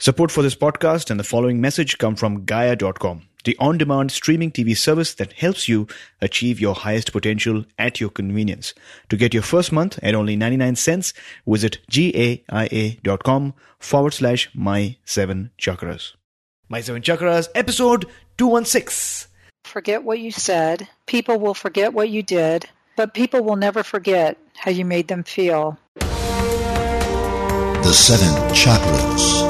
Support for this podcast and the following message come from Gaia.com, the on demand streaming TV service that helps you achieve your highest potential at your convenience. To get your first month at only 99 cents, visit gaia.com forward slash my seven chakras. My seven chakras, episode 216. Forget what you said. People will forget what you did, but people will never forget how you made them feel. The seven chakras,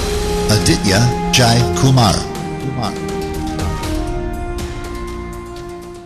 Aditya Jai Kumar.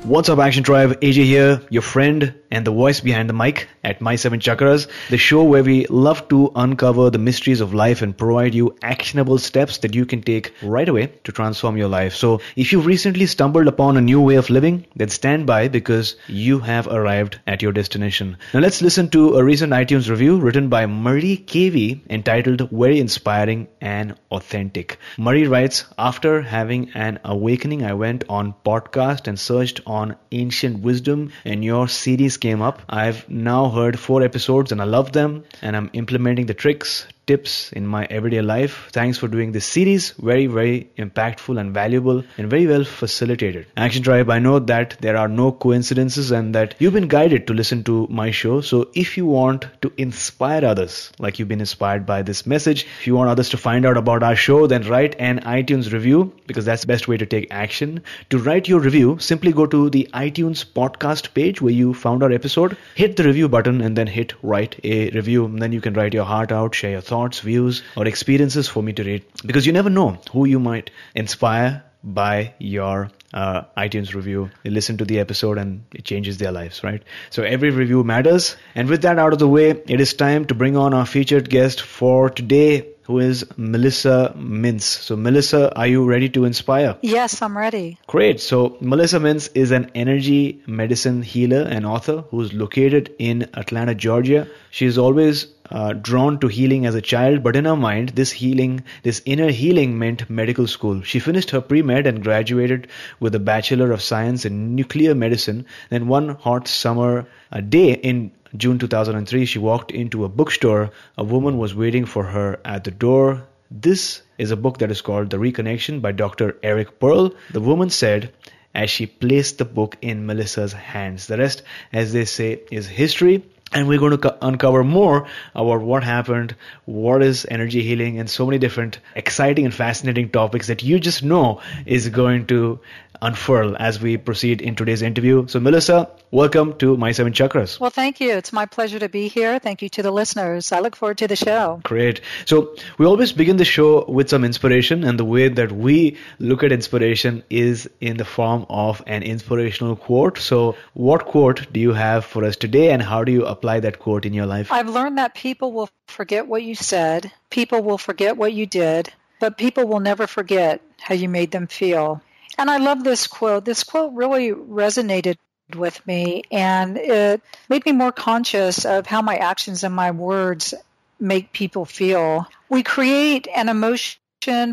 What's up, Action Tribe? AJ here, your friend and the voice behind the mic at My Seven Chakras, the show where we love to uncover the mysteries of life and provide you actionable steps that you can take right away to transform your life. So, if you've recently stumbled upon a new way of living, then stand by because you have arrived at your destination. Now, let's listen to a recent iTunes review written by Murray KV entitled Very Inspiring and Authentic. Murray writes After having an awakening, I went on podcast and searched on ancient wisdom, and your series came up. I've now heard four episodes and I love them, and I'm implementing the tricks, tips in my everyday life. Thanks for doing this series. Very, very impactful and valuable and very well facilitated. Action Tribe, I know that there are no coincidences and that you've been guided to listen to my show. So if you want to inspire others, like you've been inspired by this message, if you want others to find out about our show, then write an iTunes review because that's the best way to take action. To write your review, simply go to the iTunes podcast page where you found our episode, hit the review button and then hit write a review. And then you can write your heart out, share your thoughts thoughts, views, or experiences for me to read because you never know who you might inspire by your uh, iTunes review. They listen to the episode and it changes their lives, right? So every review matters. And with that out of the way, it is time to bring on our featured guest for today, who is Melissa Mintz. So, Melissa, are you ready to inspire? Yes, I'm ready. Great. So, Melissa Mintz is an energy medicine healer and author who's located in Atlanta, Georgia. She's always uh, drawn to healing as a child, but in her mind, this healing, this inner healing meant medical school. She finished her pre med and graduated with a Bachelor of Science in Nuclear Medicine. Then, one hot summer day in June 2003, she walked into a bookstore. A woman was waiting for her at the door. This is a book that is called The Reconnection by Dr. Eric Pearl. The woman said, as she placed the book in Melissa's hands. The rest, as they say, is history. And we're going to co- uncover more about what happened, what is energy healing, and so many different exciting and fascinating topics that you just know is going to unfurl as we proceed in today's interview. So, Melissa, welcome to My Seven Chakras. Well, thank you. It's my pleasure to be here. Thank you to the listeners. I look forward to the show. Great. So, we always begin the show with some inspiration, and the way that we look at inspiration is in the form of an inspirational quote. So, what quote do you have for us today, and how do you apply that quote in your life? I've learned that people will forget what you said, people will forget what you did, but people will never forget how you made them feel. And I love this quote. This quote really resonated with me and it made me more conscious of how my actions and my words make people feel. We create an emotion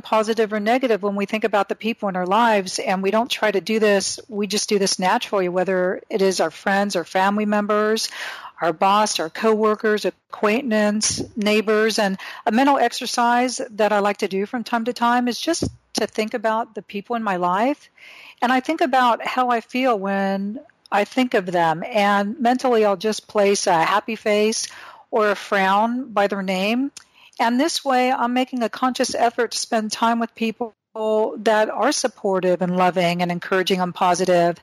positive or negative when we think about the people in our lives and we don't try to do this we just do this naturally whether it is our friends or family members our boss our coworkers acquaintance neighbors and a mental exercise that i like to do from time to time is just to think about the people in my life. And i think about how i feel when i think of them. And mentally i'll just place a happy face or a frown by their name. And this way, I'm making a conscious effort to spend time with people that are supportive and loving and encouraging and positive,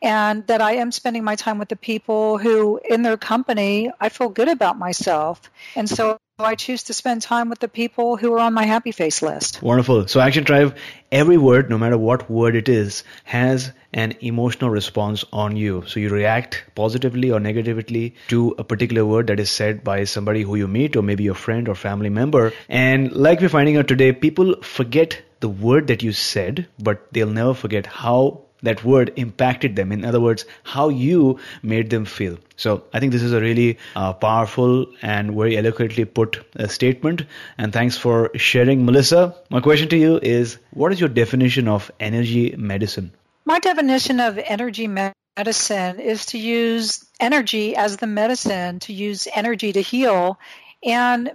and that I am spending my time with the people who, in their company, I feel good about myself. And so I choose to spend time with the people who are on my happy face list. Wonderful. So, Action Tribe, every word, no matter what word it is, has an emotional response on you. So, you react positively or negatively to a particular word that is said by somebody who you meet, or maybe your friend or family member. And like we're finding out today, people forget the word that you said, but they'll never forget how that word impacted them. In other words, how you made them feel. So I think this is a really uh, powerful and very eloquently put uh, statement. And thanks for sharing, Melissa. My question to you is what is your definition of energy medicine? My definition of energy medicine is to use energy as the medicine, to use energy to heal. And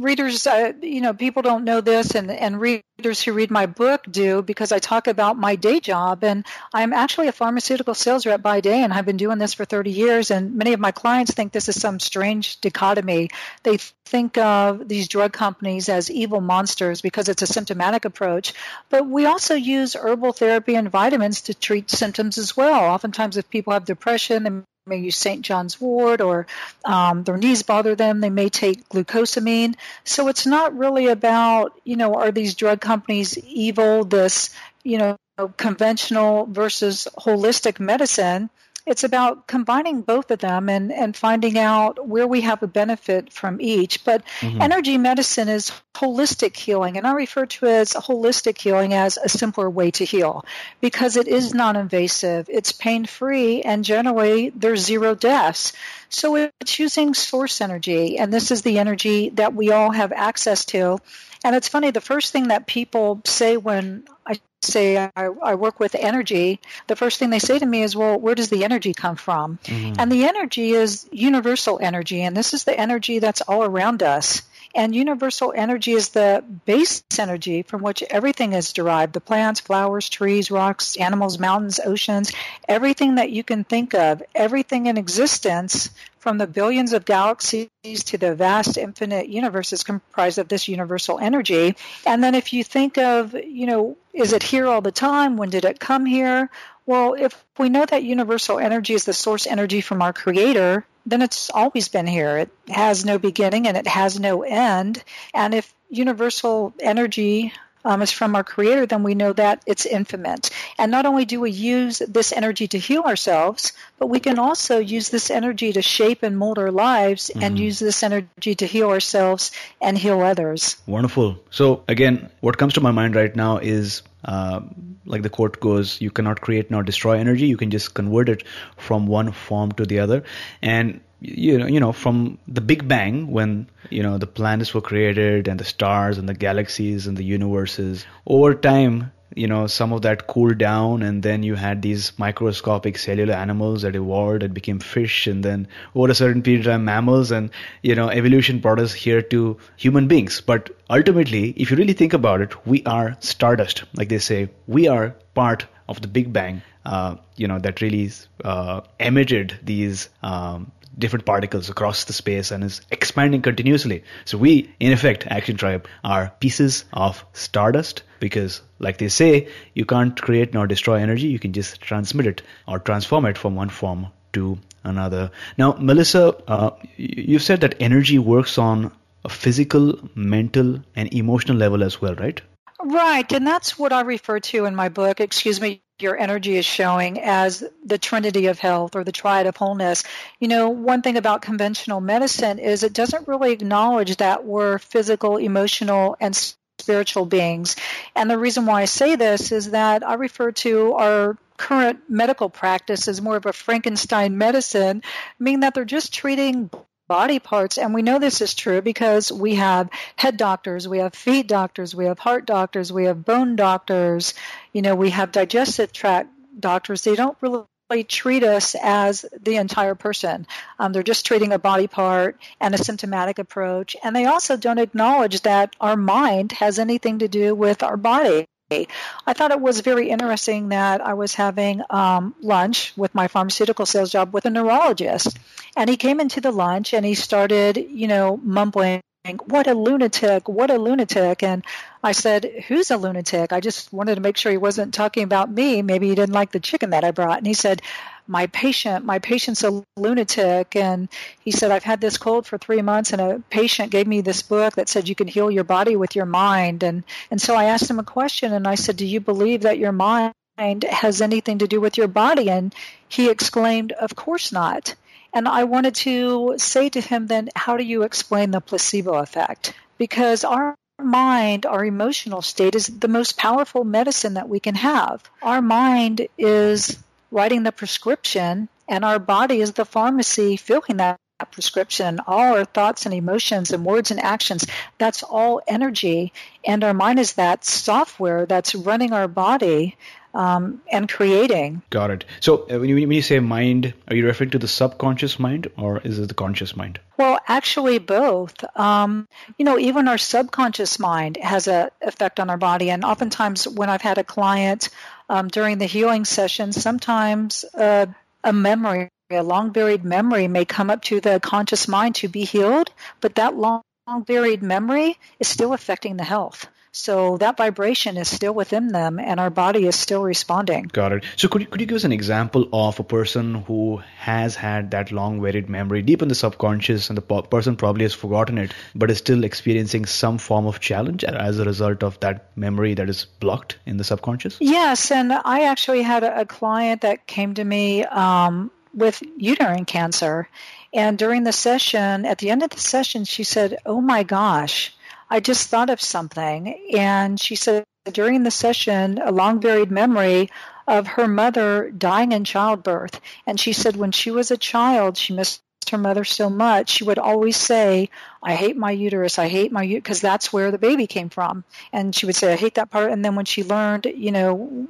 readers, uh, you know, people don't know this, and, and readers who read my book do because I talk about my day job. And I'm actually a pharmaceutical sales rep by day, and I've been doing this for 30 years. And many of my clients think this is some strange dichotomy. They think of these drug companies as evil monsters because it's a symptomatic approach. But we also use herbal therapy and vitamins to treat symptoms as well. Oftentimes, if people have depression, may use St. John's wort or um, their knees bother them, they may take glucosamine. So it's not really about, you know, are these drug companies evil, this, you know, conventional versus holistic medicine it's about combining both of them and, and finding out where we have a benefit from each. But mm-hmm. energy medicine is holistic healing, and I refer to it as holistic healing as a simpler way to heal because it is non invasive, it's pain free, and generally there's zero deaths. So it's using source energy, and this is the energy that we all have access to. And it's funny, the first thing that people say when I say I, I, work with energy, the first thing they say to me is, well, where does the energy come from? Mm-hmm. And the energy is universal energy, and this is the energy that's all around us. And universal energy is the base energy from which everything is derived the plants, flowers, trees, rocks, animals, mountains, oceans, everything that you can think of, everything in existence from the billions of galaxies to the vast infinite universe is comprised of this universal energy. And then if you think of, you know, is it here all the time? When did it come here? Well, if we know that universal energy is the source energy from our creator, then it's always been here. It has no beginning and it has no end. And if universal energy um, is from our creator, then we know that it's infinite. And not only do we use this energy to heal ourselves, but we can also use this energy to shape and mold our lives mm-hmm. and use this energy to heal ourselves and heal others. Wonderful. So, again, what comes to my mind right now is uh, like the quote goes, you cannot create nor destroy energy. You can just convert it from one form to the other. And you know, you know, from the Big Bang, when you know the planets were created and the stars and the galaxies and the universes, over time, you know, some of that cooled down, and then you had these microscopic cellular animals that evolved and became fish, and then over a certain period of time, mammals, and you know, evolution brought us here to human beings. But ultimately, if you really think about it, we are stardust, like they say, we are part of the Big Bang. Uh, you know, that really uh, emitted these. Um, different particles across the space and is expanding continuously. So we, in effect, Action Tribe, are pieces of stardust because, like they say, you can't create nor destroy energy. You can just transmit it or transform it from one form to another. Now, Melissa, uh, you've said that energy works on a physical, mental, and emotional level as well, right? Right, and that's what I refer to in my book. Excuse me, your energy is showing as the trinity of health or the triad of wholeness. You know, one thing about conventional medicine is it doesn't really acknowledge that we're physical, emotional, and spiritual beings. And the reason why I say this is that I refer to our current medical practice as more of a Frankenstein medicine, meaning that they're just treating body parts. And we know this is true because we have head doctors, we have feet doctors, we have heart doctors, we have bone doctors, you know, we have digestive tract doctors. They don't really treat us as the entire person. Um, they're just treating a body part and a symptomatic approach. And they also don't acknowledge that our mind has anything to do with our body. I thought it was very interesting that I was having um, lunch with my pharmaceutical sales job with a neurologist. And he came into the lunch and he started, you know, mumbling, What a lunatic, what a lunatic. And I said, Who's a lunatic? I just wanted to make sure he wasn't talking about me. Maybe he didn't like the chicken that I brought. And he said, my patient, my patient's a lunatic. And he said, I've had this cold for three months, and a patient gave me this book that said you can heal your body with your mind. And, and so I asked him a question, and I said, Do you believe that your mind has anything to do with your body? And he exclaimed, Of course not. And I wanted to say to him, then, how do you explain the placebo effect? Because our mind, our emotional state, is the most powerful medicine that we can have. Our mind is writing the prescription, and our body is the pharmacy filling that prescription. All our thoughts and emotions and words and actions, that's all energy. And our mind is that software that's running our body um, and creating. Got it. So uh, when, you, when you say mind, are you referring to the subconscious mind or is it the conscious mind? Well, actually, both. Um, you know, even our subconscious mind has an effect on our body. And oftentimes, when I've had a client um, during the healing session, sometimes uh, a memory, a long buried memory, may come up to the conscious mind to be healed, but that long buried memory is still affecting the health. So that vibration is still within them, and our body is still responding. Got it. So could you, could you give us an example of a person who has had that long buried memory deep in the subconscious, and the po- person probably has forgotten it, but is still experiencing some form of challenge as a result of that memory that is blocked in the subconscious? Yes, and I actually had a, a client that came to me um, with uterine cancer. And during the session, at the end of the session, she said, Oh my gosh, I just thought of something. And she said during the session, a long buried memory of her mother dying in childbirth. And she said when she was a child, she missed her mother so much, she would always say, I hate my uterus, I hate my uterus, because that's where the baby came from. And she would say, I hate that part. And then when she learned, you know,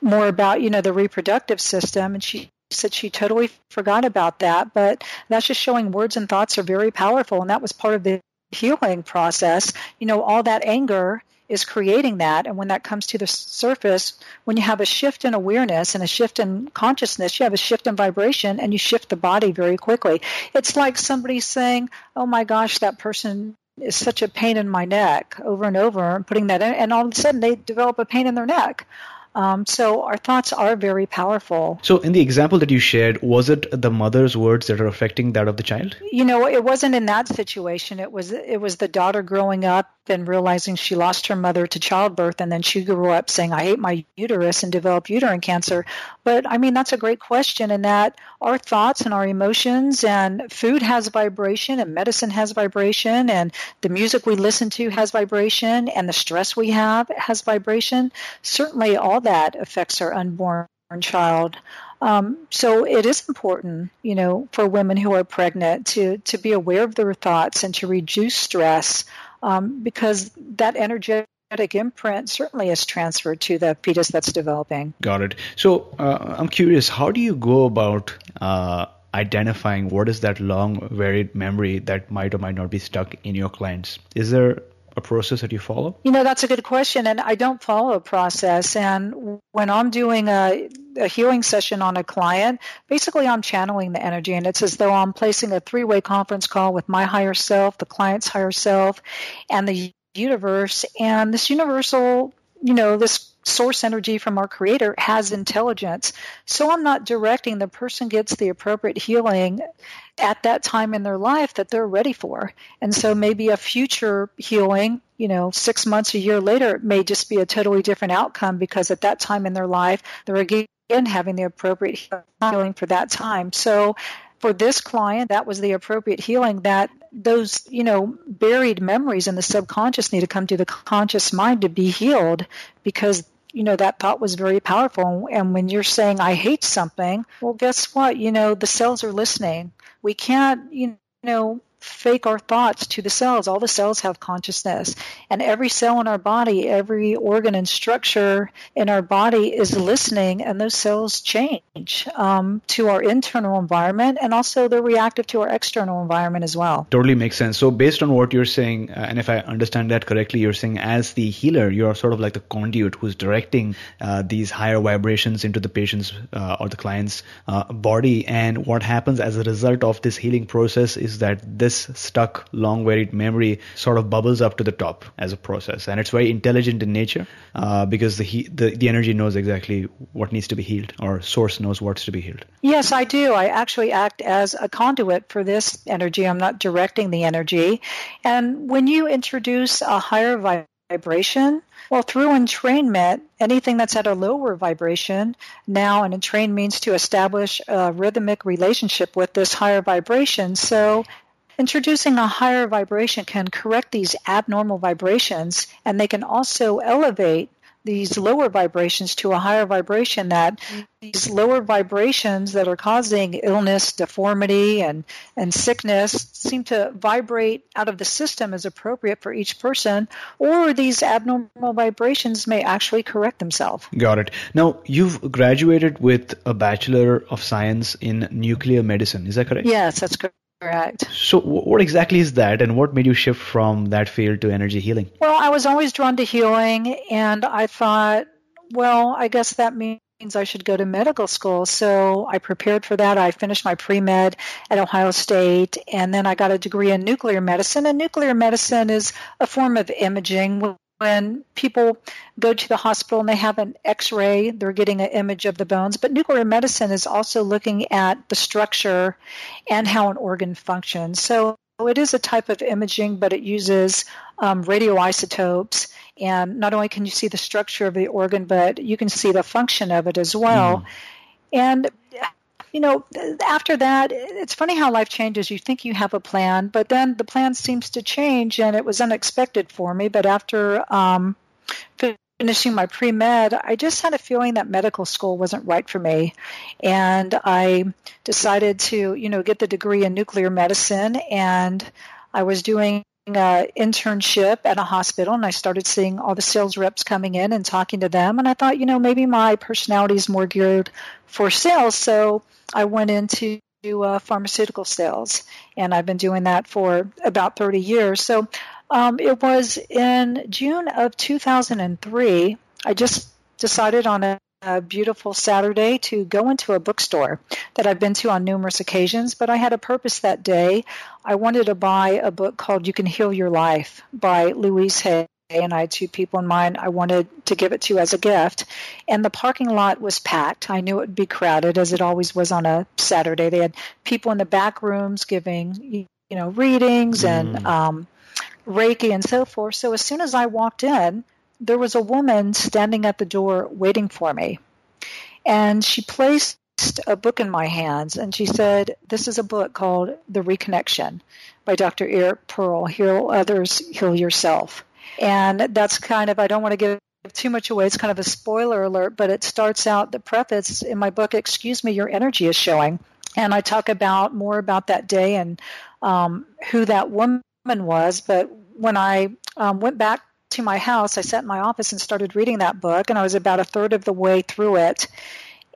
more about, you know, the reproductive system, and she said she totally forgot about that. But that's just showing words and thoughts are very powerful. And that was part of the healing process, you know, all that anger is creating that. And when that comes to the surface, when you have a shift in awareness and a shift in consciousness, you have a shift in vibration and you shift the body very quickly. It's like somebody saying, Oh my gosh, that person is such a pain in my neck over and over and putting that in. And all of a sudden they develop a pain in their neck. Um, so our thoughts are very powerful. So in the example that you shared, was it the mother's words that are affecting that of the child? You know, it wasn't in that situation. It was it was the daughter growing up and realizing she lost her mother to childbirth, and then she grew up saying, "I hate my uterus," and developed uterine cancer. But I mean, that's a great question, in that our thoughts and our emotions and food has vibration, and medicine has vibration, and the music we listen to has vibration, and the stress we have has vibration. Certainly, all that affects our unborn child. Um, so it is important, you know, for women who are pregnant to to be aware of their thoughts and to reduce stress um, because that energetic imprint certainly is transferred to the fetus that's developing. Got it. So uh, I'm curious, how do you go about uh, identifying what is that long varied memory that might or might not be stuck in your clients? Is there a process that you follow? You know, that's a good question, and I don't follow a process. And when I'm doing a, a healing session on a client, basically I'm channeling the energy, and it's as though I'm placing a three way conference call with my higher self, the client's higher self, and the universe. And this universal, you know, this source energy from our creator has intelligence. So I'm not directing the person gets the appropriate healing at that time in their life that they're ready for. And so maybe a future healing, you know, six months, a year later, may just be a totally different outcome because at that time in their life, they're again having the appropriate healing for that time. So for this client, that was the appropriate healing that those, you know, buried memories in the subconscious need to come to the conscious mind to be healed because you know, that thought was very powerful. And when you're saying, I hate something, well, guess what? You know, the cells are listening. We can't, you know, fake our thoughts to the cells. All the cells have consciousness. And every cell in our body, every organ and structure in our body is listening, and those cells change um, to our internal environment, and also they're reactive to our external environment as well. Totally makes sense. So, based on what you're saying, uh, and if I understand that correctly, you're saying as the healer, you're sort of like the conduit who's directing uh, these higher vibrations into the patient's uh, or the client's uh, body. And what happens as a result of this healing process is that this this stuck long buried memory sort of bubbles up to the top as a process. And it's very intelligent in nature uh, because the, he- the the energy knows exactly what needs to be healed or source knows what's to be healed. Yes i do. I actually act as a conduit for this energy. I'm not directing the energy. And when you introduce a higher vibration well, through entrainment, anything that's at a lower vibration, now and entrain means to establish a rhythmic relationship with this higher vibration. So introducing a higher vibration can correct these abnormal vibrations and they can also elevate these lower vibrations to a higher vibration that these lower vibrations that are causing illness, deformity, and, and sickness seem to vibrate out of the system as appropriate for each person, or these abnormal vibrations may actually correct themselves. Got it. Now, you've graduated with a Bachelor of Science in Nuclear Medicine, is that correct? Yes, that's correct. Correct. So, what exactly is that, and what made you shift from that field to energy healing? Well, I was always drawn to healing, and I thought, well, I guess that means I should go to medical school. So I prepared for that. I finished my pre med at Ohio State, and then I got a degree in nuclear medicine. And nuclear medicine is a form of imaging when people go to the hospital and they have an x-ray they're getting an image of the bones. But nuclear medicine is also looking at the structure and how an organ functions. So it is a type of imaging but it uses um, radioisotopes. And not only can you see the structure of the organ but you can see the function of it as well. Mm. and you know, after that, it's funny how life changes. You think you have a plan, but then the plan seems to change, and it was unexpected for me. But after um, finishing my pre med, I just had a feeling that medical school wasn't right for me, and I decided to, you know, get the degree in nuclear medicine, and I was doing an internship at a hospital and I started seeing all the sales reps coming in and talking to them and I thought, you know, maybe my personality is more geared for sales. So I went into uh, pharmaceutical sales and I've been doing that for about 30 years. So um, it was in June of 2003. I just decided on a a beautiful Saturday to go into a bookstore that I've been to on numerous occasions, but I had a purpose that day. I wanted to buy a book called You Can Heal Your Life by Louise Hay. And I had two people in mind I wanted to give it to as a gift. And the parking lot was packed. I knew it would be crowded, as it always was on a Saturday. They had people in the back rooms giving, you know, readings mm. and um, Reiki and so forth. So as soon as I walked in, there was a woman standing at the door waiting for me. And she placed a book in my hands and she said, This is a book called The Reconnection by Dr. Eric Pearl. Heal others, heal yourself. And that's kind of, I don't want to give too much away. It's kind of a spoiler alert, but it starts out the preface in my book, Excuse Me, Your Energy is Showing. And I talk about more about that day and um, who that woman was. But when I um, went back to my house, I sat in my office and started reading that book, and I was about a third of the way through it.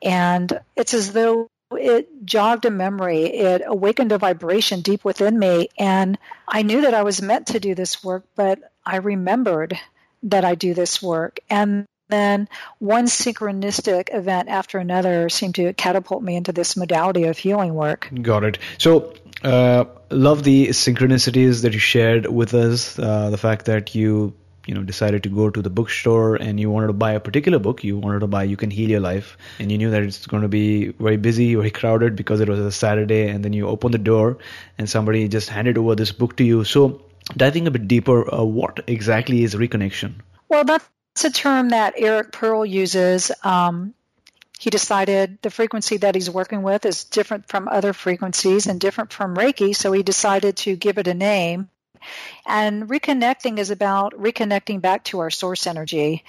And it's as though it jogged a memory, it awakened a vibration deep within me. And I knew that I was meant to do this work, but I remembered that I do this work. And then one synchronistic event after another seemed to catapult me into this modality of healing work. Got it. So, uh, love the synchronicities that you shared with us. Uh, the fact that you you know decided to go to the bookstore and you wanted to buy a particular book you wanted to buy you can heal your life and you knew that it's going to be very busy very crowded because it was a saturday and then you open the door and somebody just handed over this book to you. So diving a bit deeper uh, what exactly is reconnection? Well that's a term that eric pearl uses. Um, he decided the frequency that he's working with is different from other frequencies and different from Reiki, so he decided to give it a name. And reconnecting is about reconnecting back to our source energy.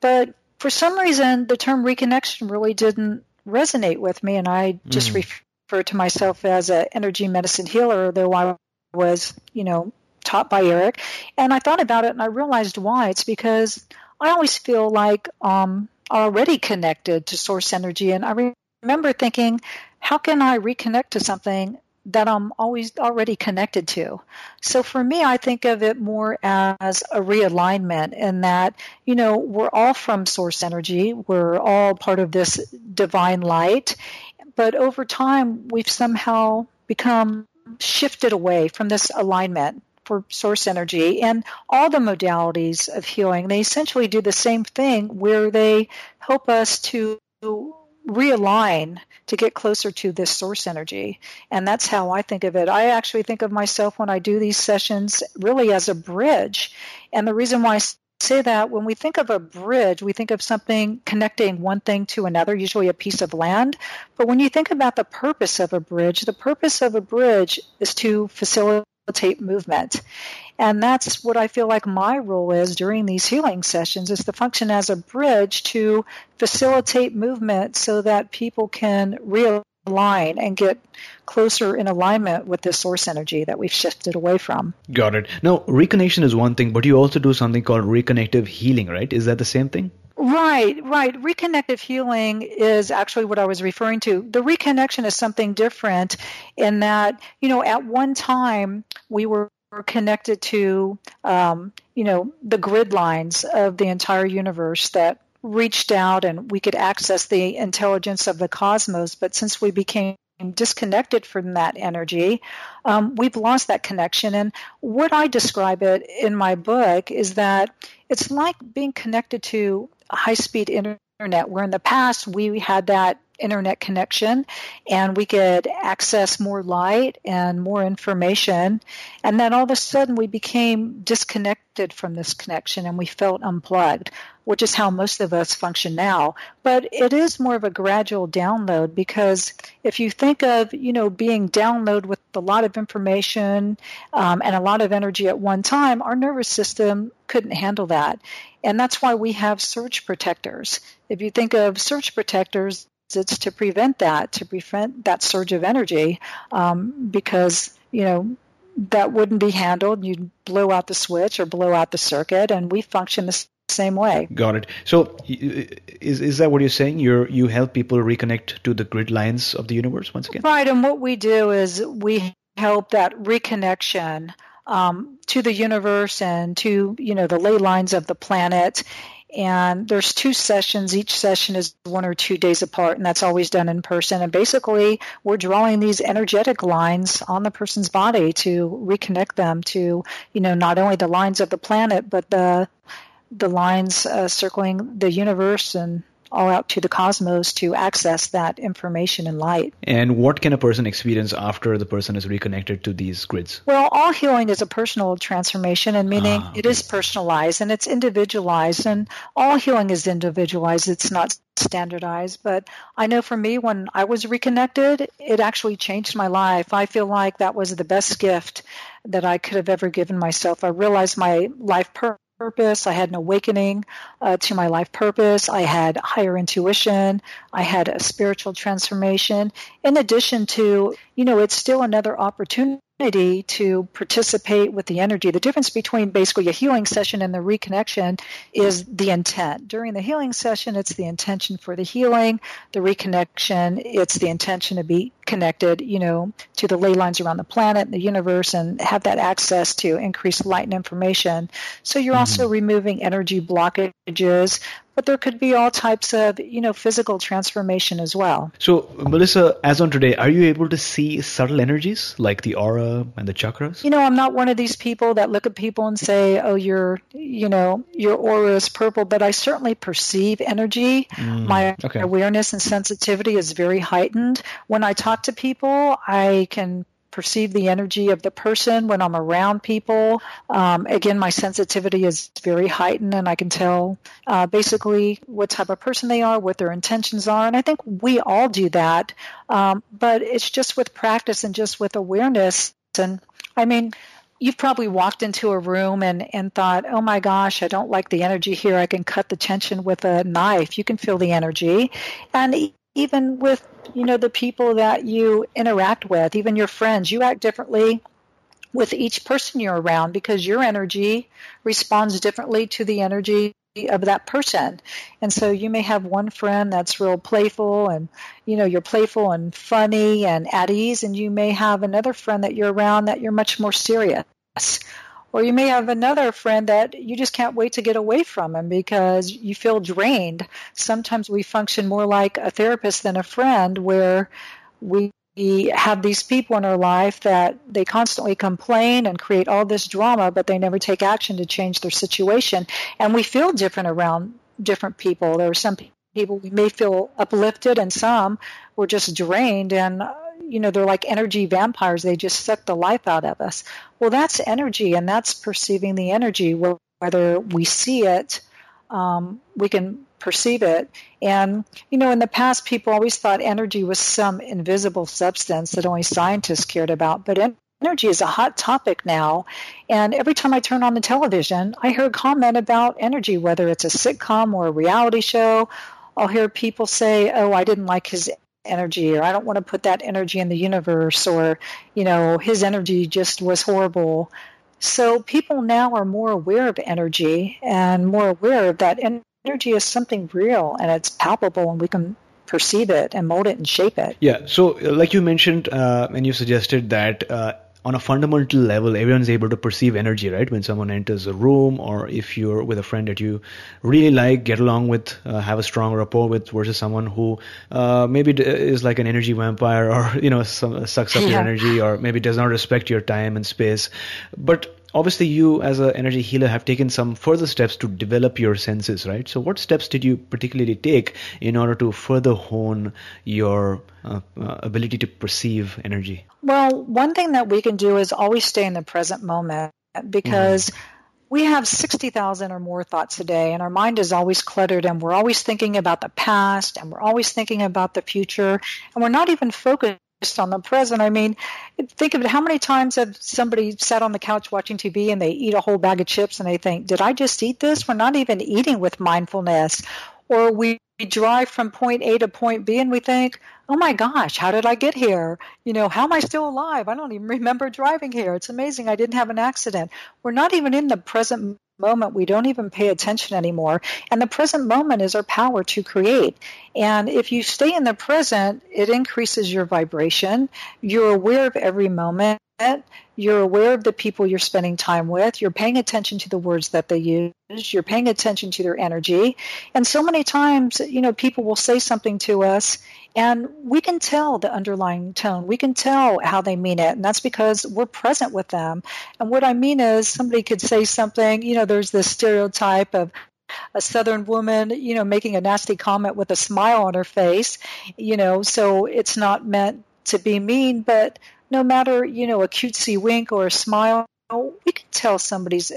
But for some reason, the term reconnection really didn't resonate with me, and I just mm. refer to myself as an energy medicine healer, though I was, you know, taught by Eric. And I thought about it, and I realized why. It's because I always feel like um, already connected to source energy, and I remember thinking, how can I reconnect to something that I'm always already connected to. So for me, I think of it more as a realignment in that, you know, we're all from source energy. We're all part of this divine light. But over time, we've somehow become shifted away from this alignment for source energy and all the modalities of healing. They essentially do the same thing where they help us to realign to get closer to this source energy. And that's how I think of it. I actually think of myself when I do these sessions really as a bridge. And the reason why I say that when we think of a bridge, we think of something connecting one thing to another, usually a piece of land. But when you think about the purpose of a bridge, the purpose of a bridge is to facilitate movement. And that's what I feel like my role is during these healing sessions is to function as a bridge to facilitate movement so that people can realign and get closer in alignment with the source energy that we've shifted away from. Got it. Now, reconnection is one thing, but you also do something called reconnective healing, right? Is that the same thing? Right, right. Reconnective healing is actually what I was referring to. The reconnection is something different in that, you know, at one time we were connected to, um, you know, the grid lines of the entire universe that reached out and we could access the intelligence of the cosmos. But since we became disconnected from that energy, um, we've lost that connection. And what I describe it in my book is that it's like being connected to high speed internet, where in the past we had that internet connection and we could access more light and more information. And then all of a sudden we became disconnected from this connection and we felt unplugged, which is how most of us function now. But it is more of a gradual download because if you think of, you know, being download with a lot of information um, and a lot of energy at one time, our nervous system couldn't handle that. And that's why we have surge protectors. If you think of surge protectors, it's to prevent that, to prevent that surge of energy, um, because you know that wouldn't be handled. You'd blow out the switch or blow out the circuit, and we function the same way. Got it. So, is is that what you're saying? You you help people reconnect to the grid lines of the universe once again? Right. And what we do is we help that reconnection um, to the universe and to you know the ley lines of the planet and there's two sessions. Each session is one or two days apart and that's always done in person. And basically we're drawing these energetic lines on the person's body to reconnect them to you know not only the lines of the planet but the the lines uh, circling the universe and all out to the cosmos to access that information and light. And what can a person experience after the person is reconnected to these grids? Well, all healing is a personal transformation, and meaning ah, okay. it is personalized and it's individualized, and all healing is individualized. It's not standardized. But I know for me, when I was reconnected, it actually changed my life. I feel like that was the best gift that I could have ever given myself. I realized my life purpose purpose. I had an awakening uh, to my life purpose. I had higher intuition. I had a spiritual transformation. In addition to, you know, it's still another opportunity to participate with the energy. The difference between basically a healing session and the reconnection is the intent. During the healing session, it's the intention for the healing. The reconnection, it's the intention to be connected, you know, to the ley lines around the planet, the universe, and have that access to increased light and information. So you're mm-hmm. also removing energy blockages, but there could be all types of you know physical transformation as well so melissa as on today are you able to see subtle energies like the aura and the chakras you know i'm not one of these people that look at people and say oh your you know your aura is purple but i certainly perceive energy mm, my okay. awareness and sensitivity is very heightened when i talk to people i can perceive the energy of the person when I'm around people. Um, again, my sensitivity is very heightened, and I can tell uh, basically what type of person they are, what their intentions are. And I think we all do that, um, but it's just with practice and just with awareness. And I mean, you've probably walked into a room and, and thought, oh my gosh, I don't like the energy here. I can cut the tension with a knife. You can feel the energy. And even with you know the people that you interact with even your friends you act differently with each person you're around because your energy responds differently to the energy of that person. And so you may have one friend that's real playful and you know you're playful and funny and at ease and you may have another friend that you're around that you're much more serious. Or you may have another friend that you just can't wait to get away from him because you feel drained. Sometimes we function more like a therapist than a friend where we have these people in our life that they constantly complain and create all this drama, but they never take action to change their situation. And we feel different around different people. There are some people we may feel uplifted, and some we're just drained. And you know, they're like energy vampires. They just suck the life out of us. Well, that's energy, and that's perceiving the energy. Whether we see it, um, we can perceive it. And, you know, in the past, people always thought energy was some invisible substance that only scientists cared about. But energy is a hot topic now. And every time I turn on the television, I hear a comment about energy, whether it's a sitcom or a reality show. I'll hear people say, oh, I didn't like his energy or I don't want to put that energy in the universe or you know his energy just was horrible so people now are more aware of energy and more aware of that energy is something real and it's palpable and we can perceive it and mold it and shape it. Yeah. So, like you mentioned, uh, and you suggested that uh, on a fundamental level, everyone's able to perceive energy, right? When someone enters a room, or if you're with a friend that you really like, get along with, uh, have a strong rapport with, versus someone who uh, maybe is like an energy vampire, or you know, some, sucks up yeah. your energy, or maybe does not respect your time and space. But obviously you as an energy healer have taken some further steps to develop your senses right so what steps did you particularly take in order to further hone your uh, uh, ability to perceive energy well one thing that we can do is always stay in the present moment because mm. we have 60,000 or more thoughts a day, and our mind is always cluttered, and we're always thinking about the past, and we're always thinking about the future, and we're not even focused on the present. I mean, think of it. How many times have somebody sat on the couch watching TV and they eat a whole bag of chips and they think, did I just eat this? We're not even eating with mindfulness. Or we drive from point A to point B and we think, oh my gosh, how did I get here? You know, how am I still alive? I don't even remember driving here. It's amazing I didn't have an accident. We're not even in the present moment. We don't even pay attention anymore. And the present moment is our power to create. And if you stay in the present, it increases your vibration. You're aware of every moment. You're aware of the people you're spending time with. You're paying attention to the words that they use. You're paying attention to their energy. And so many times, you know, people will say something to us and we can tell the underlying tone. We can tell how they mean it. And that's because we're present with them. And what I mean is somebody could say something, you know, there's this stereotype of a southern woman, you know, making a nasty comment with a smile on her face, you know, so it's not meant to be mean, but no matter, you know, a cutesy wink or a smile, we can tell somebody's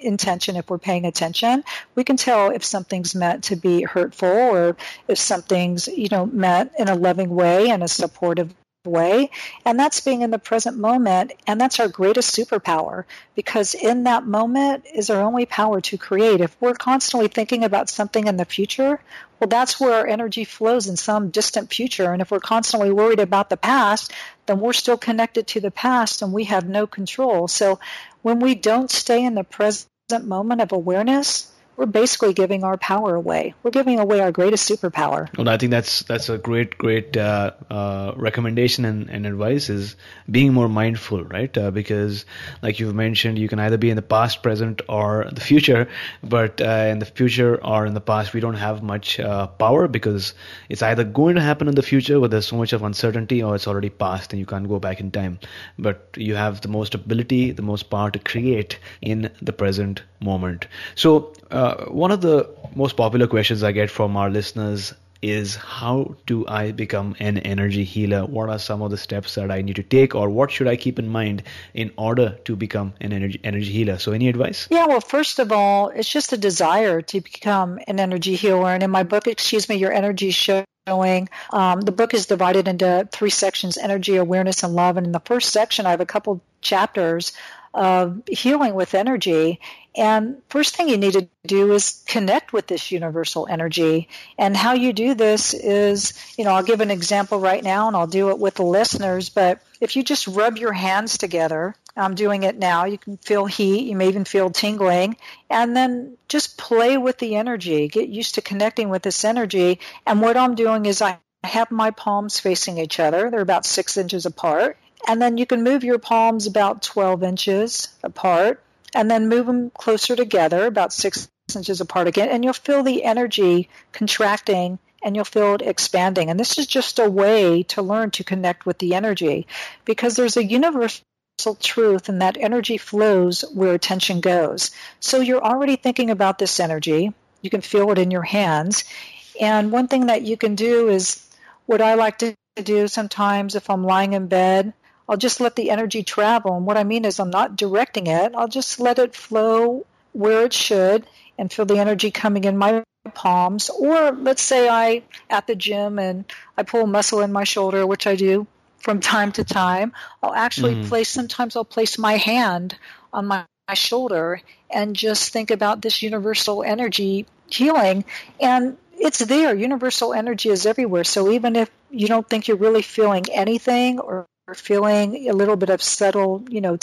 intention if we're paying attention. We can tell if something's meant to be hurtful or if something's, you know, meant in a loving way and a supportive way. And that's being in the present moment. And that's our greatest superpower because in that moment is our only power to create. If we're constantly thinking about something in the future, well, that's where our energy flows in some distant future. And if we're constantly worried about the past, then we're still connected to the past and we have no control. So when we don't stay in the present moment of awareness, we're basically giving our power away. We're giving away our greatest superpower. Well, I think that's that's a great, great uh, uh, recommendation and, and, advice is being more mindful, right? Uh, because, like you've mentioned, you can either be in the past, present, or the future. But uh, in the future or in the past, we don't have much uh, power because it's either going to happen in the future, where there's so much of uncertainty, or it's already past and you can't go back in time. But you have the most ability, the most power to create in the present moment. So uh, uh, one of the most popular questions I get from our listeners is how do I become an energy healer? What are some of the steps that I need to take, or what should I keep in mind in order to become an energy energy healer? So, any advice? Yeah, well, first of all, it's just a desire to become an energy healer. And in my book, excuse me, your energy showing. Um, the book is divided into three sections energy, awareness, and love. And in the first section, I have a couple chapters of healing with energy. And first thing you need to do is connect with this universal energy. And how you do this is, you know, I'll give an example right now and I'll do it with the listeners. But if you just rub your hands together, I'm doing it now. You can feel heat. You may even feel tingling. And then just play with the energy. Get used to connecting with this energy. And what I'm doing is I have my palms facing each other. They're about six inches apart. And then you can move your palms about 12 inches apart and then move them closer together, about six inches apart again. And you'll feel the energy contracting and you'll feel it expanding. And this is just a way to learn to connect with the energy because there's a universal truth and that energy flows where attention goes. So you're already thinking about this energy. You can feel it in your hands. And one thing that you can do is what I like to do sometimes if I'm lying in bed I'll just let the energy travel. And what I mean is, I'm not directing it. I'll just let it flow where it should and feel the energy coming in my palms. Or let's say I at the gym and I pull a muscle in my shoulder, which I do from time to time. I'll actually mm. place sometimes I'll place my hand on my, my shoulder and just think about this universal energy healing and it's there. Universal energy is everywhere. So even if you don't think you're really feeling anything or, or feeling a little bit of subtle, you know,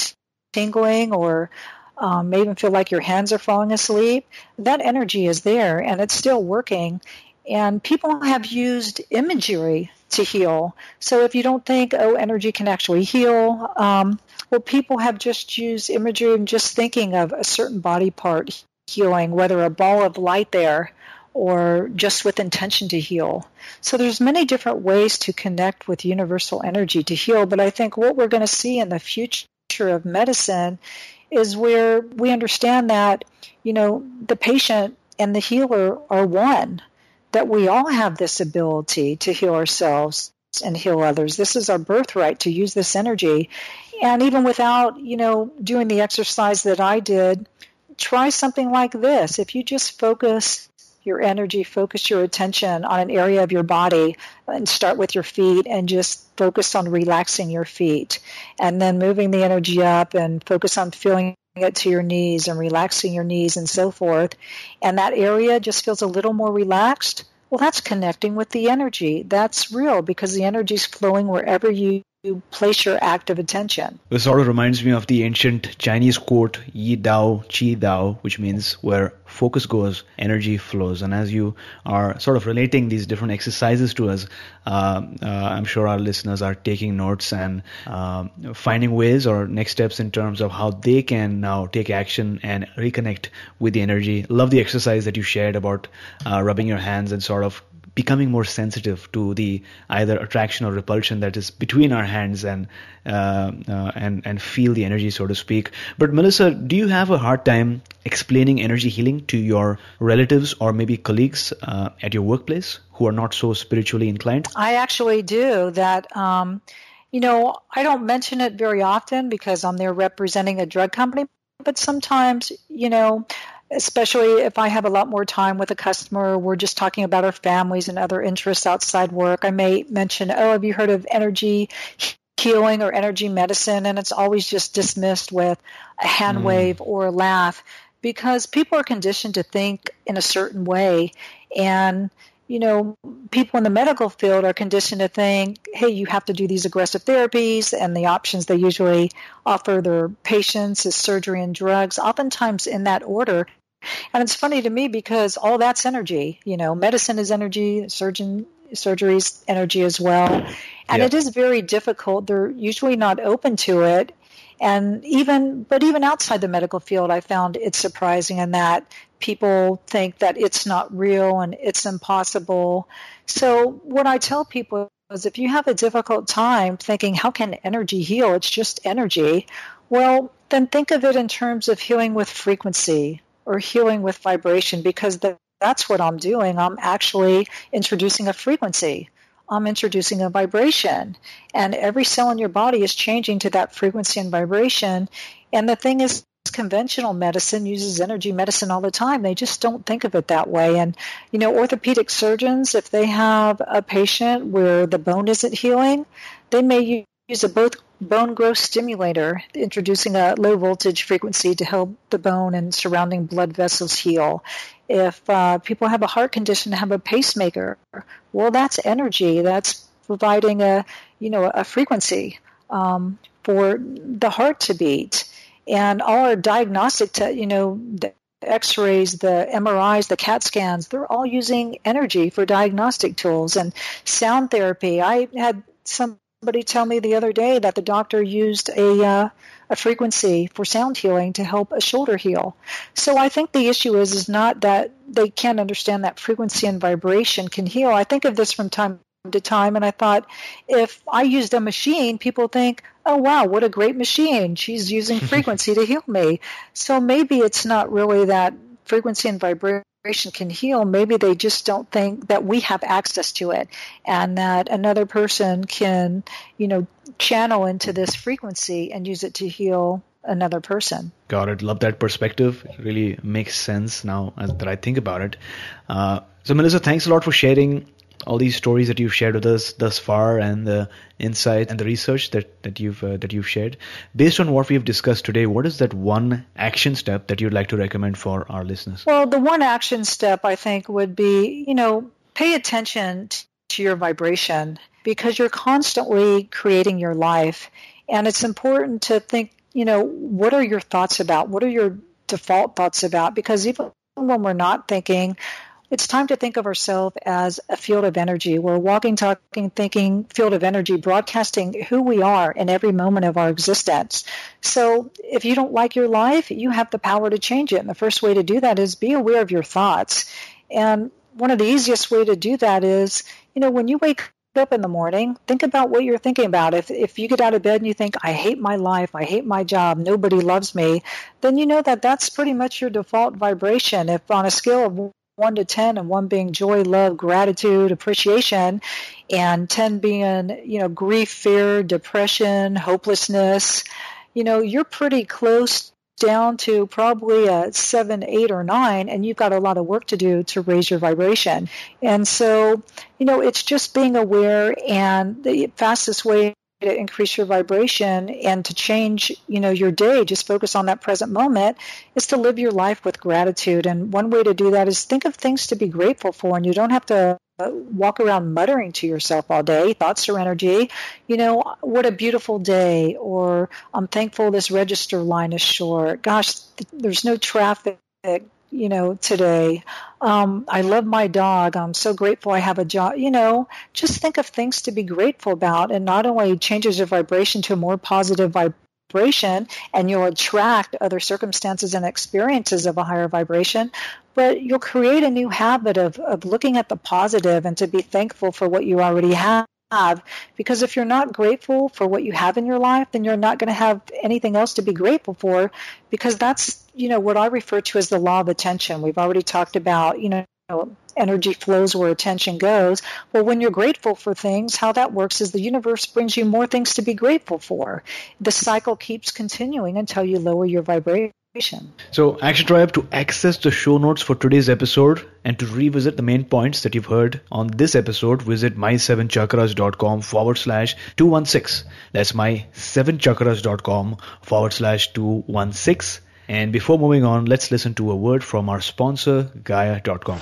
tingling or um, may even feel like your hands are falling asleep, that energy is there and it's still working. And people have used imagery to heal. So if you don't think, oh, energy can actually heal, um, well, people have just used imagery and just thinking of a certain body part healing, whether a ball of light there or just with intention to heal. So there's many different ways to connect with universal energy to heal, but I think what we're going to see in the future of medicine is where we understand that, you know, the patient and the healer are one, that we all have this ability to heal ourselves and heal others. This is our birthright to use this energy. And even without, you know, doing the exercise that I did, try something like this. If you just focus your energy, focus your attention on an area of your body and start with your feet and just focus on relaxing your feet and then moving the energy up and focus on feeling it to your knees and relaxing your knees and so forth. And that area just feels a little more relaxed. Well, that's connecting with the energy. That's real because the energy is flowing wherever you you place your active attention. This sort of reminds me of the ancient Chinese quote, Yi Dao, Qi Dao, which means where focus goes, energy flows. And as you are sort of relating these different exercises to us, uh, uh, I'm sure our listeners are taking notes and uh, finding ways or next steps in terms of how they can now take action and reconnect with the energy. Love the exercise that you shared about uh, rubbing your hands and sort of becoming more sensitive to the either attraction or repulsion that is between our hands and uh, uh, and and feel the energy, so to speak. But Melissa, do you have a hard time explaining energy healing to your relatives or maybe colleagues uh, at your workplace who are not so spiritually inclined? I actually do that. Um, you know, I don't mention it very often because I'm there representing a drug company, but sometimes, you know, especially if I have a lot more time with a customer, we're just talking about our families and other interests outside work. I may mention, oh, have you heard of energy healing or energy medicine? And it's always just dismissed with a hand mm. wave or a laugh because people are conditioned to think in a certain way. And you know, people in the medical field are conditioned to think, hey, you have to do these aggressive therapies, and the options they usually offer their patients is surgery and drugs, oftentimes in that order. And it's funny to me because all that's energy. You know, medicine is energy, surgeon surgery is energy as well. And yeah. it is very difficult. They're usually not open to it. And even, but even outside the medical field, I found it surprising in that people think that it's not real and it's impossible. So what I tell people is if you have a difficult time thinking, how can energy heal? It's just energy. Well, then think of it in terms of healing with frequency or healing with vibration because that's what I'm doing. I'm actually introducing a frequency. I'm introducing a vibration. And every cell in your body is changing to that frequency and vibration. And the thing is, conventional medicine uses energy medicine all the time. They just don't think of it that way. And, you know, orthopedic surgeons, if they have a patient where the bone isn't healing, they may use a both bone growth stimulator, introducing a low voltage frequency to help the bone and surrounding blood vessels heal. If uh, people have a heart condition, have a pacemaker, well, that's energy. That's providing a, you know, a frequency um, for the heart to beat and all our diagnostic, te- you know, the X-rays, the MRIs, the CAT scans, they're all using energy for diagnostic tools and sound therapy. I had somebody tell me the other day that the doctor used a uh, a frequency for sound healing to help a shoulder heal. So I think the issue is is not that they can't understand that frequency and vibration can heal. I think of this from time to time. And I thought, if I used a machine, people think, oh, wow, what a great machine. She's using frequency to heal me. So maybe it's not really that frequency and vibration can heal. Maybe they just don't think that we have access to it and that another person can, you know, channel into this frequency and use it to heal another person. Got it. Love that perspective. It really makes sense now that I think about it. Uh, so, Melissa, thanks a lot for sharing all these stories that you've shared with us thus far and the insight and the research that, that you've uh, that you've shared. Based on what we've discussed today, what is that one action step that you'd like to recommend for our listeners? Well, the one action step I think would be, you know, pay attention to your vibration because you're constantly creating your life and it's important to think, you know, what are your thoughts about? What are your default thoughts about? Because even when we're not thinking, it's time to think of ourselves as a field of energy. We're walking, talking, thinking field of energy, broadcasting who we are in every moment of our existence. So if you don't like your life, you have the power to change it. And the first way to do that is be aware of your thoughts. And one of the easiest way to do that is, you know, when you wake up in the morning, think about what you're thinking about. If if you get out of bed and you think I hate my life, I hate my job, nobody loves me, then you know that that's pretty much your default vibration. If on a scale of 1 to 10 and 1 being joy, love, gratitude, appreciation and 10 being, you know, grief, fear, depression, hopelessness, you know, you're pretty close down to probably a seven, eight, or nine, and you've got a lot of work to do to raise your vibration. And so, you know, it's just being aware, and the fastest way to increase your vibration and to change, you know, your day, just focus on that present moment, is to live your life with gratitude. And one way to do that is think of things to be grateful for, and you don't have to uh, walk around muttering to yourself all day. Thoughts are energy. You know, what a beautiful day, or I'm thankful this register line is short. Gosh, there's no traffic you know, today. Um, I love my dog. I'm so grateful I have a job. You know, just think of things to be grateful about, and not only changes your vibration to a more positive vibration, and you'll attract other circumstances and experiences of a higher vibration, but you'll create a new habit of, of looking at the positive and to be thankful for what you already have have. Because if you're not grateful for what you have in your life then you're not going to have anything else to be grateful for because that's you know what I refer to as the law of attention. We've already talked about you know energy flows where attention goes. Well when you're grateful for things how that works is the universe brings you more things to be grateful for. The cycle keeps continuing until you lower your vibration so, Action Tribe, to access the show notes for today's episode and to revisit the main points that you've heard on this episode, visit my7chakras.com forward slash 216. That's my7chakras.com forward slash 216. And before moving on, let's listen to a word from our sponsor, Gaia.com.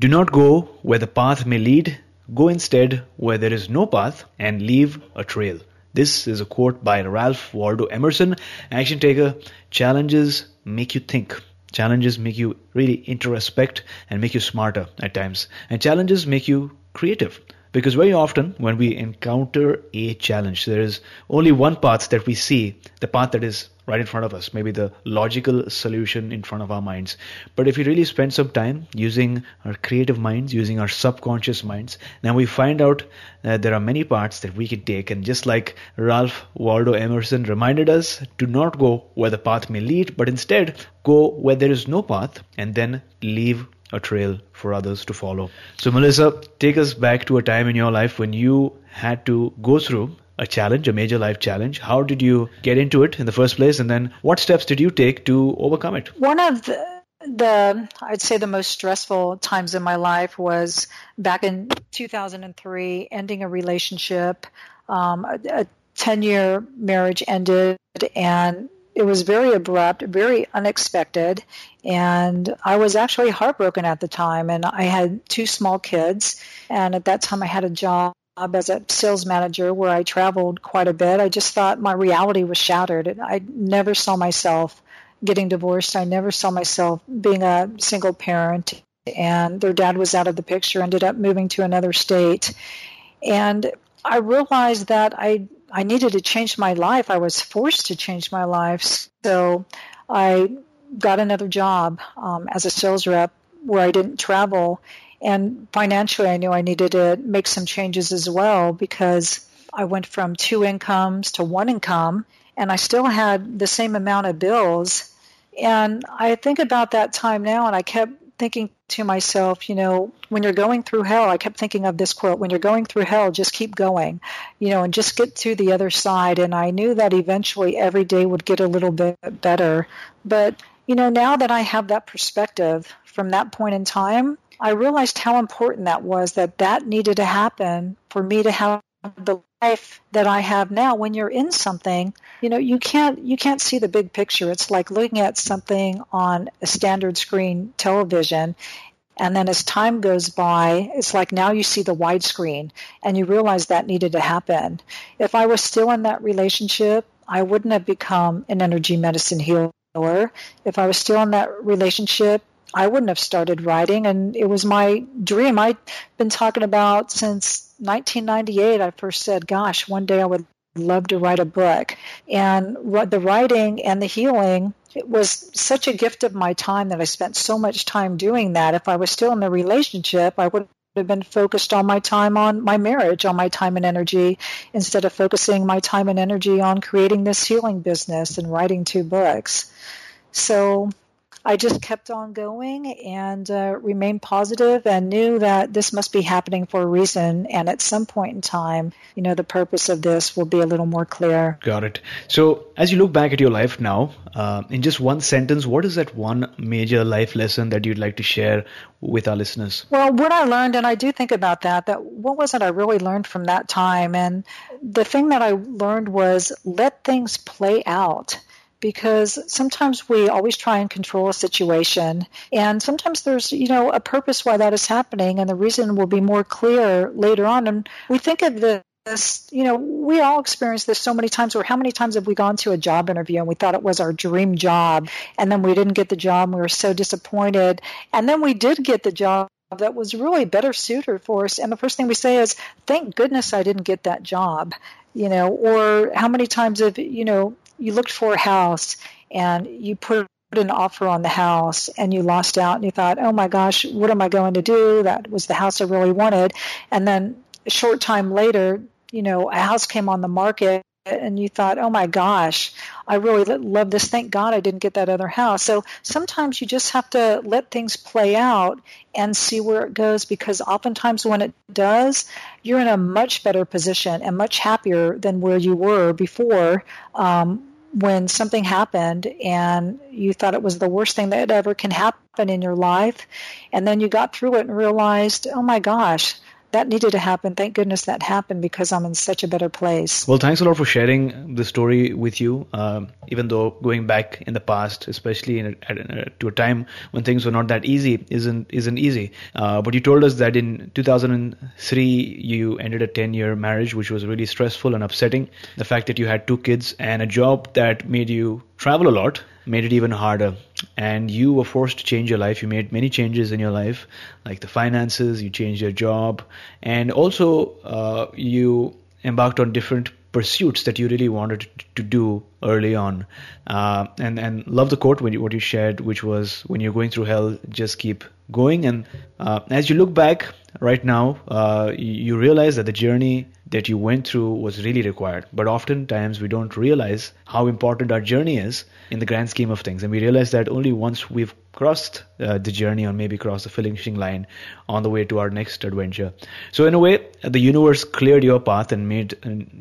Do not go where the path may lead, go instead where there is no path and leave a trail. This is a quote by Ralph Waldo Emerson. Action taker, challenges make you think. Challenges make you really introspect and make you smarter at times. And challenges make you creative. Because very often when we encounter a challenge, there is only one path that we see, the path that is right in front of us, maybe the logical solution in front of our minds. But if we really spend some time using our creative minds, using our subconscious minds, then we find out that there are many paths that we can take. And just like Ralph Waldo Emerson reminded us, do not go where the path may lead, but instead go where there is no path and then leave a trail for others to follow. So, Melissa, take us back to a time in your life when you had to go through a challenge, a major life challenge. How did you get into it in the first place? And then what steps did you take to overcome it? One of the, the I'd say the most stressful times in my life was back in 2003, ending a relationship. Um, a 10 year marriage ended, and it was very abrupt, very unexpected. And I was actually heartbroken at the time. And I had two small kids. And at that time, I had a job as a sales manager where I traveled quite a bit. I just thought my reality was shattered. I never saw myself getting divorced. I never saw myself being a single parent. And their dad was out of the picture, ended up moving to another state. And I realized that I I needed to change my life. I was forced to change my life. So I got another job um, as a sales rep where I didn't travel. And financially, I knew I needed to make some changes as well because I went from two incomes to one income and I still had the same amount of bills. And I think about that time now and I kept thinking to myself, you know, when you're going through hell, I kept thinking of this quote, when you're going through hell, just keep going, you know, and just get to the other side. And I knew that eventually every day would get a little bit better. But, you know, now that I have that perspective from that point in time, I realized how important that was that that needed to happen for me to have the life that I have now when you're in something you know you can't you can't see the big picture it's like looking at something on a standard screen television and then as time goes by it's like now you see the widescreen and you realize that needed to happen if I was still in that relationship I wouldn't have become an energy medicine healer if I was still in that relationship I wouldn't have started writing. And it was my dream. I'd been talking about since 1998. I first said, gosh, one day I would love to write a book. And the writing and the healing it was such a gift of my time that I spent so much time doing that. If I was still in the relationship, I would have been focused on my time on my marriage, on my time and energy, instead of focusing my time and energy on creating this healing business and writing two books. So I just kept on going and uh, remained positive and knew that this must be happening for a reason. And at some point in time, you know, the purpose of this will be a little more clear. Got it. So, as you look back at your life now, uh, in just one sentence, what is that one major life lesson that you'd like to share with our listeners? Well, what I learned, and I do think about that, that what was it I really learned from that time? And the thing that I learned was let things play out because sometimes we always try and control a situation and sometimes there's you know a purpose why that is happening and the reason will be more clear later on and we think of this you know, we all experience this so many times. Or how many times have we gone to a job interview and we thought it was our dream job, and then we didn't get the job, and we were so disappointed, and then we did get the job that was really better suited for us, and the first thing we say is, "Thank goodness I didn't get that job," you know. Or how many times have you know you looked for a house and you put an offer on the house and you lost out and you thought, oh my gosh, what am I going to do? That was the house I really wanted. And then a short time later, you know, a house came on the market and you thought, oh my gosh, I really love this. Thank God I didn't get that other house. So sometimes you just have to let things play out and see where it goes because oftentimes when it does, you're in a much better position and much happier than where you were before. Um, when something happened and you thought it was the worst thing that ever can happen in your life, and then you got through it and realized, oh my gosh, that needed to happen. Thank goodness that happened because I'm in such a better place. Well, thanks a lot for sharing the story with you. Uh, even though going back in the past, especially a, a, to a time when things were not that easy, isn't isn't easy. Uh, but you told us that in 2003 you ended a 10-year marriage, which was really stressful and upsetting. The fact that you had two kids and a job that made you travel a lot made it even harder. And you were forced to change your life. You made many changes in your life, like the finances, you changed your job, and also uh, you embarked on different pursuits that you really wanted to do early on. Uh, and and love the quote when you, what you shared, which was when you're going through hell, just keep going. And uh, as you look back right now, uh, you realize that the journey that you went through was really required. But oftentimes we don't realize how important our journey is in the grand scheme of things. And we realize that only once we've crossed uh, the journey or maybe crossed the finishing line on the way to our next adventure. So in a way, the universe cleared your path and made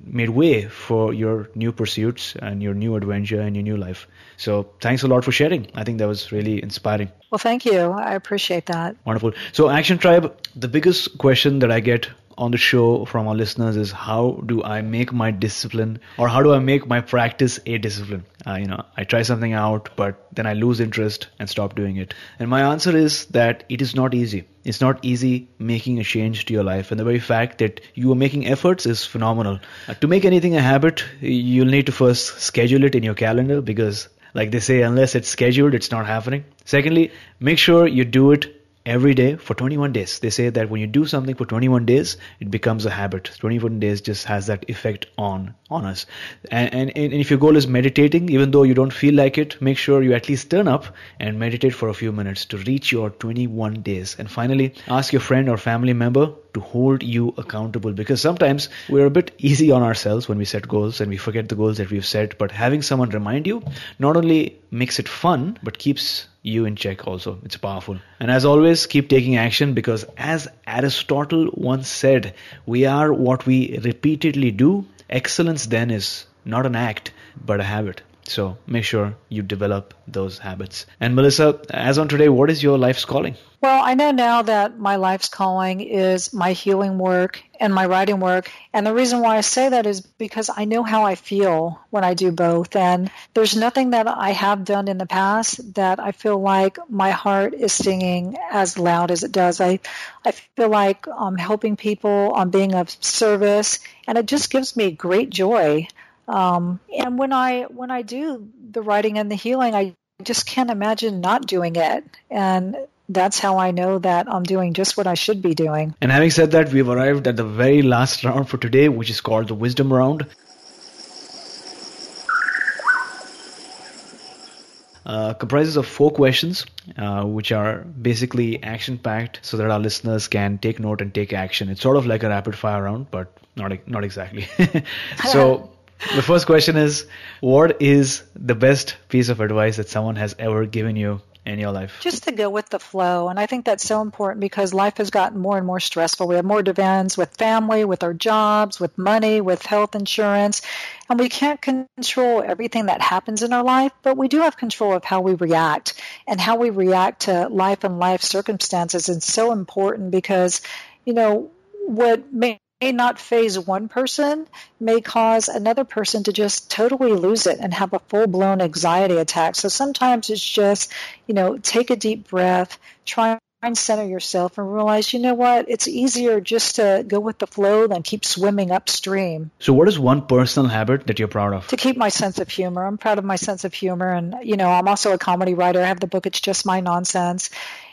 made way for your new pursuits and your new adventure and your new life. So thanks a lot for sharing. I think that was really inspiring. Well, thank you. I appreciate that. Wonderful. So Action Tribe, the biggest question that I get on the show from our listeners is how do I make my discipline or how do I make my practice a discipline? Uh, you know, I try something out, but then I lose interest and stop doing it. And my answer is that it is not easy. It's not easy making a change to your life. And the very fact that you are making efforts is phenomenal. Uh, to make anything a habit, you'll need to first schedule it in your calendar because like they say, unless it's scheduled, it's not happening. Secondly, make sure you do it every day for 21 days. They say that when you do something for 21 days, it becomes a habit. 21 days just has that effect on on us. And, and, and if your goal is meditating, even though you don't feel like it, make sure you at least turn up and meditate for a few minutes to reach your 21 days. And finally, ask your friend or family member to hold you accountable because sometimes we're a bit easy on ourselves when we set goals and we forget the goals that we've set. But having someone remind you not only makes it fun, but keeps you in check also. It's powerful. And as always, keep taking action because as Aristotle once said, we are what we repeatedly do. Excellence then is not an act, but a habit. So make sure you develop those habits. And Melissa, as on today, what is your life's calling? Well, I know now that my life's calling is my healing work and my writing work. And the reason why I say that is because I know how I feel when I do both. And there's nothing that I have done in the past that I feel like my heart is singing as loud as it does. I, I feel like I'm helping people, I'm being of service, and it just gives me great joy. Um, and when I when I do the writing and the healing, I just can't imagine not doing it. And that's how I know that I'm doing just what I should be doing. And having said that, we've arrived at the very last round for today, which is called the wisdom round. Uh, comprises of four questions, uh, which are basically action packed, so that our listeners can take note and take action. It's sort of like a rapid fire round, but not not exactly. so the first question is what is the best piece of advice that someone has ever given you in your life? Just to go with the flow. And I think that's so important because life has gotten more and more stressful. We have more demands with family, with our jobs, with money, with health insurance. And we can't control everything that happens in our life, but we do have control of how we react. And how we react to life and life circumstances is so important because, you know, what may may not faze one person may cause another person to just totally lose it and have a full blown anxiety attack. So sometimes it's just, you know, take a deep breath, try and center yourself and realize, you know what, it's easier just to go with the flow than keep swimming upstream. So, what is one personal habit that you're proud of? To keep my sense of humor. I'm proud of my sense of humor. And, you know, I'm also a comedy writer. I have the book, It's Just My Nonsense.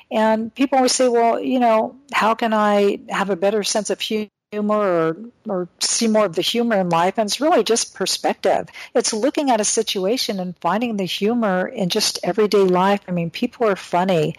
And people always say, well, you know, how can I have a better sense of humor? Humor or, or see more of the humor in life. And it's really just perspective. It's looking at a situation and finding the humor in just everyday life. I mean, people are funny.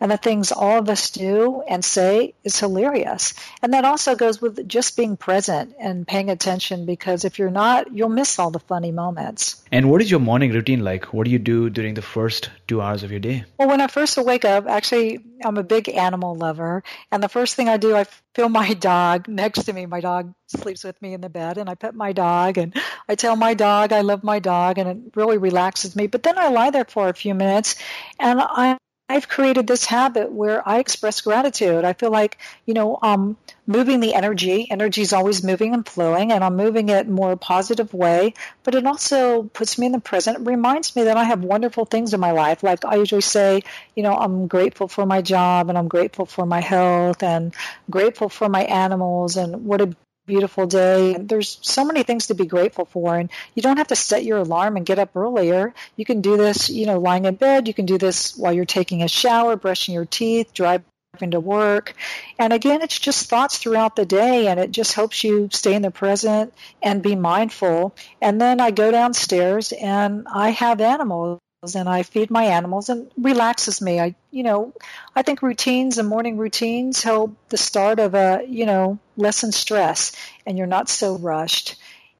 And the things all of us do and say is hilarious. And that also goes with just being present and paying attention because if you're not, you'll miss all the funny moments. And what is your morning routine like? What do you do during the first two hours of your day? Well, when I first wake up, actually, I'm a big animal lover. And the first thing I do, I feel my dog next to me. My dog sleeps with me in the bed, and I pet my dog and I tell my dog I love my dog, and it really relaxes me. But then I lie there for a few minutes and I I've created this habit where I express gratitude. I feel like, you know, um, moving the energy, energy is always moving and flowing, and I'm moving it more positive way, but it also puts me in the present. It reminds me that I have wonderful things in my life. Like I usually say, you know, I'm grateful for my job, and I'm grateful for my health, and grateful for my animals, and what a beautiful day. There's so many things to be grateful for, and you don't have to set your alarm and get up earlier. You can do this, you know, lying in bed. You can do this while you're taking a shower, brushing your teeth, driving to work. And again, it's just thoughts throughout the day, and it just helps you stay in the present and be mindful. And then I go downstairs and I have animals and I feed my animals and relaxes me. I, you know, I think routines and morning routines help the start of a, you know, lessen stress and you're not so rushed.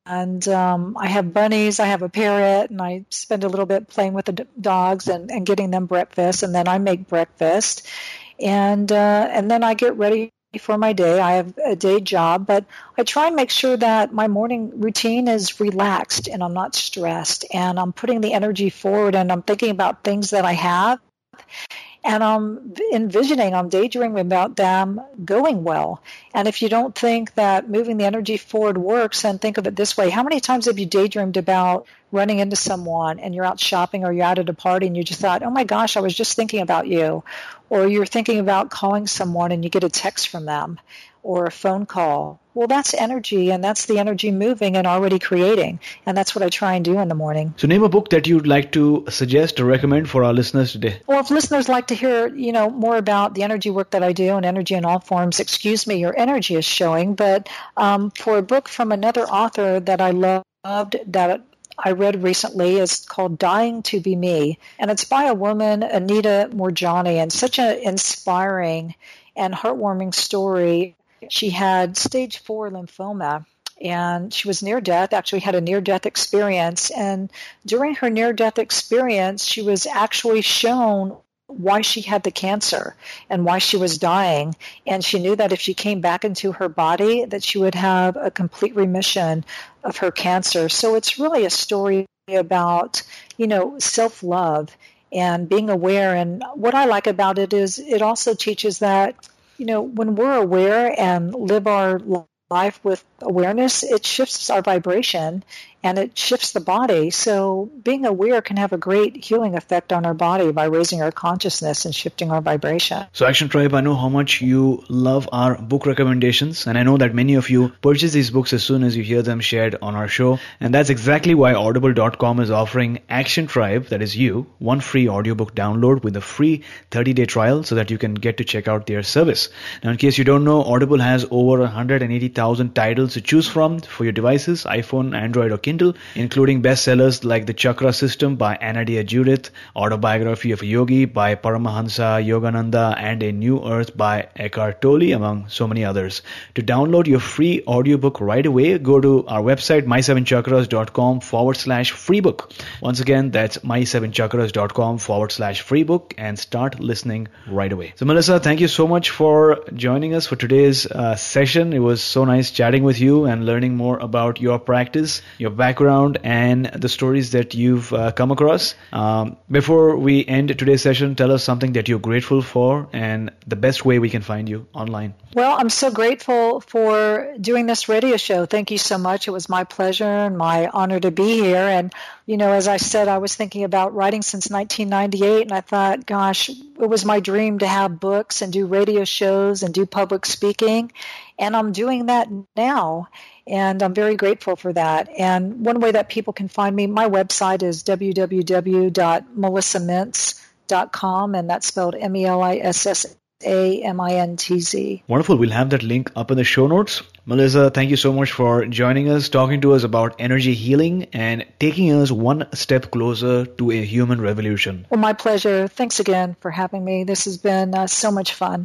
and um, I have bunnies, I have a parrot, and I spend a little bit playing with the d- dogs and, and getting them breakfast, and then I make breakfast, and uh, and then I get ready for my day. I have a day job, but I try and make sure that my morning routine is relaxed and I'm not stressed, and I'm putting the energy forward, and I'm thinking about things that I have and I'm envisioning, I'm daydreaming about them going well. And if you don't think that moving the energy forward works, then think of it this way. How many times have you daydreamed about running into someone and you're out shopping or you're out at a party and you just thought, oh my gosh, I was just thinking about you? Or you're thinking about calling someone and you get a text from them or a phone call. Well, that's energy, and that's the energy moving and already creating. And that's what I try and do in the morning. So, name a book that you'd like to suggest or recommend for our listeners today. Well, if listeners like to hear, you know, more about the energy work that I do and energy in all forms, excuse me, your energy is showing. But um, for a book from another author that I loved, that I read recently is called Dying to Be Me, and it's by a woman, Anita Moorjani, and such an inspiring and heartwarming story she had stage four lymphoma and she was near death, actually had a near death experience. And during her near death experience, she was actually shown why she had the cancer and why she was dying. And she knew that if she came back into her body that she would have a complete remission of her cancer. So it's really a story about you know self-love and being aware. And what i like about it is it also teaches that you know, when we're aware and live our life with awareness, it shifts our vibration and it shifts the body. So being aware can have a great healing effect on our body by raising our consciousness and shifting our vibration. So Action Tribe, I know how much you love our book recommendations and I know that many of you purchase these books as soon as you hear them shared on our show. And that's exactly why audible.com is offering Action Tribe, that is you, one free audiobook download with a free 30-day trial so that you can get to check out their service. Now in case you don't know, Audible has over 180,000 titles to choose from for your devices, iPhone, Android or Kindle including bestsellers like The Chakra System by Anodea Judith, Autobiography of a Yogi by Paramahansa Yogananda, and A New Earth by Eckhart Tolle, among so many others. To download your free audiobook right away, go to our website, my7chakras.com forward slash free book. Once again, that's my7chakras.com forward slash free book and start listening right away. So, Melissa, thank you so much for joining us for today's uh, session. It was so nice chatting with you and learning more about your practice, your background and the stories that you've uh, come across. Um, before we end today's session, tell us something that you're grateful for and the best way we can find you online. Well, I'm so grateful for doing this radio show. Thank you so much. It was my pleasure and my honor to be here. And, you know, as I said, I was thinking about writing since 1998, and I thought, gosh, it was my dream to have books and do radio shows and do public speaking. And I'm doing that now and I'm very grateful for that. And one way that people can find me, my website is www.melissamintz.com, and that's spelled M E L I S S A M I N T Z. Wonderful. We'll have that link up in the show notes. Melissa, thank you so much for joining us, talking to us about energy healing, and taking us one step closer to a human revolution. Well, my pleasure. Thanks again for having me. This has been uh, so much fun.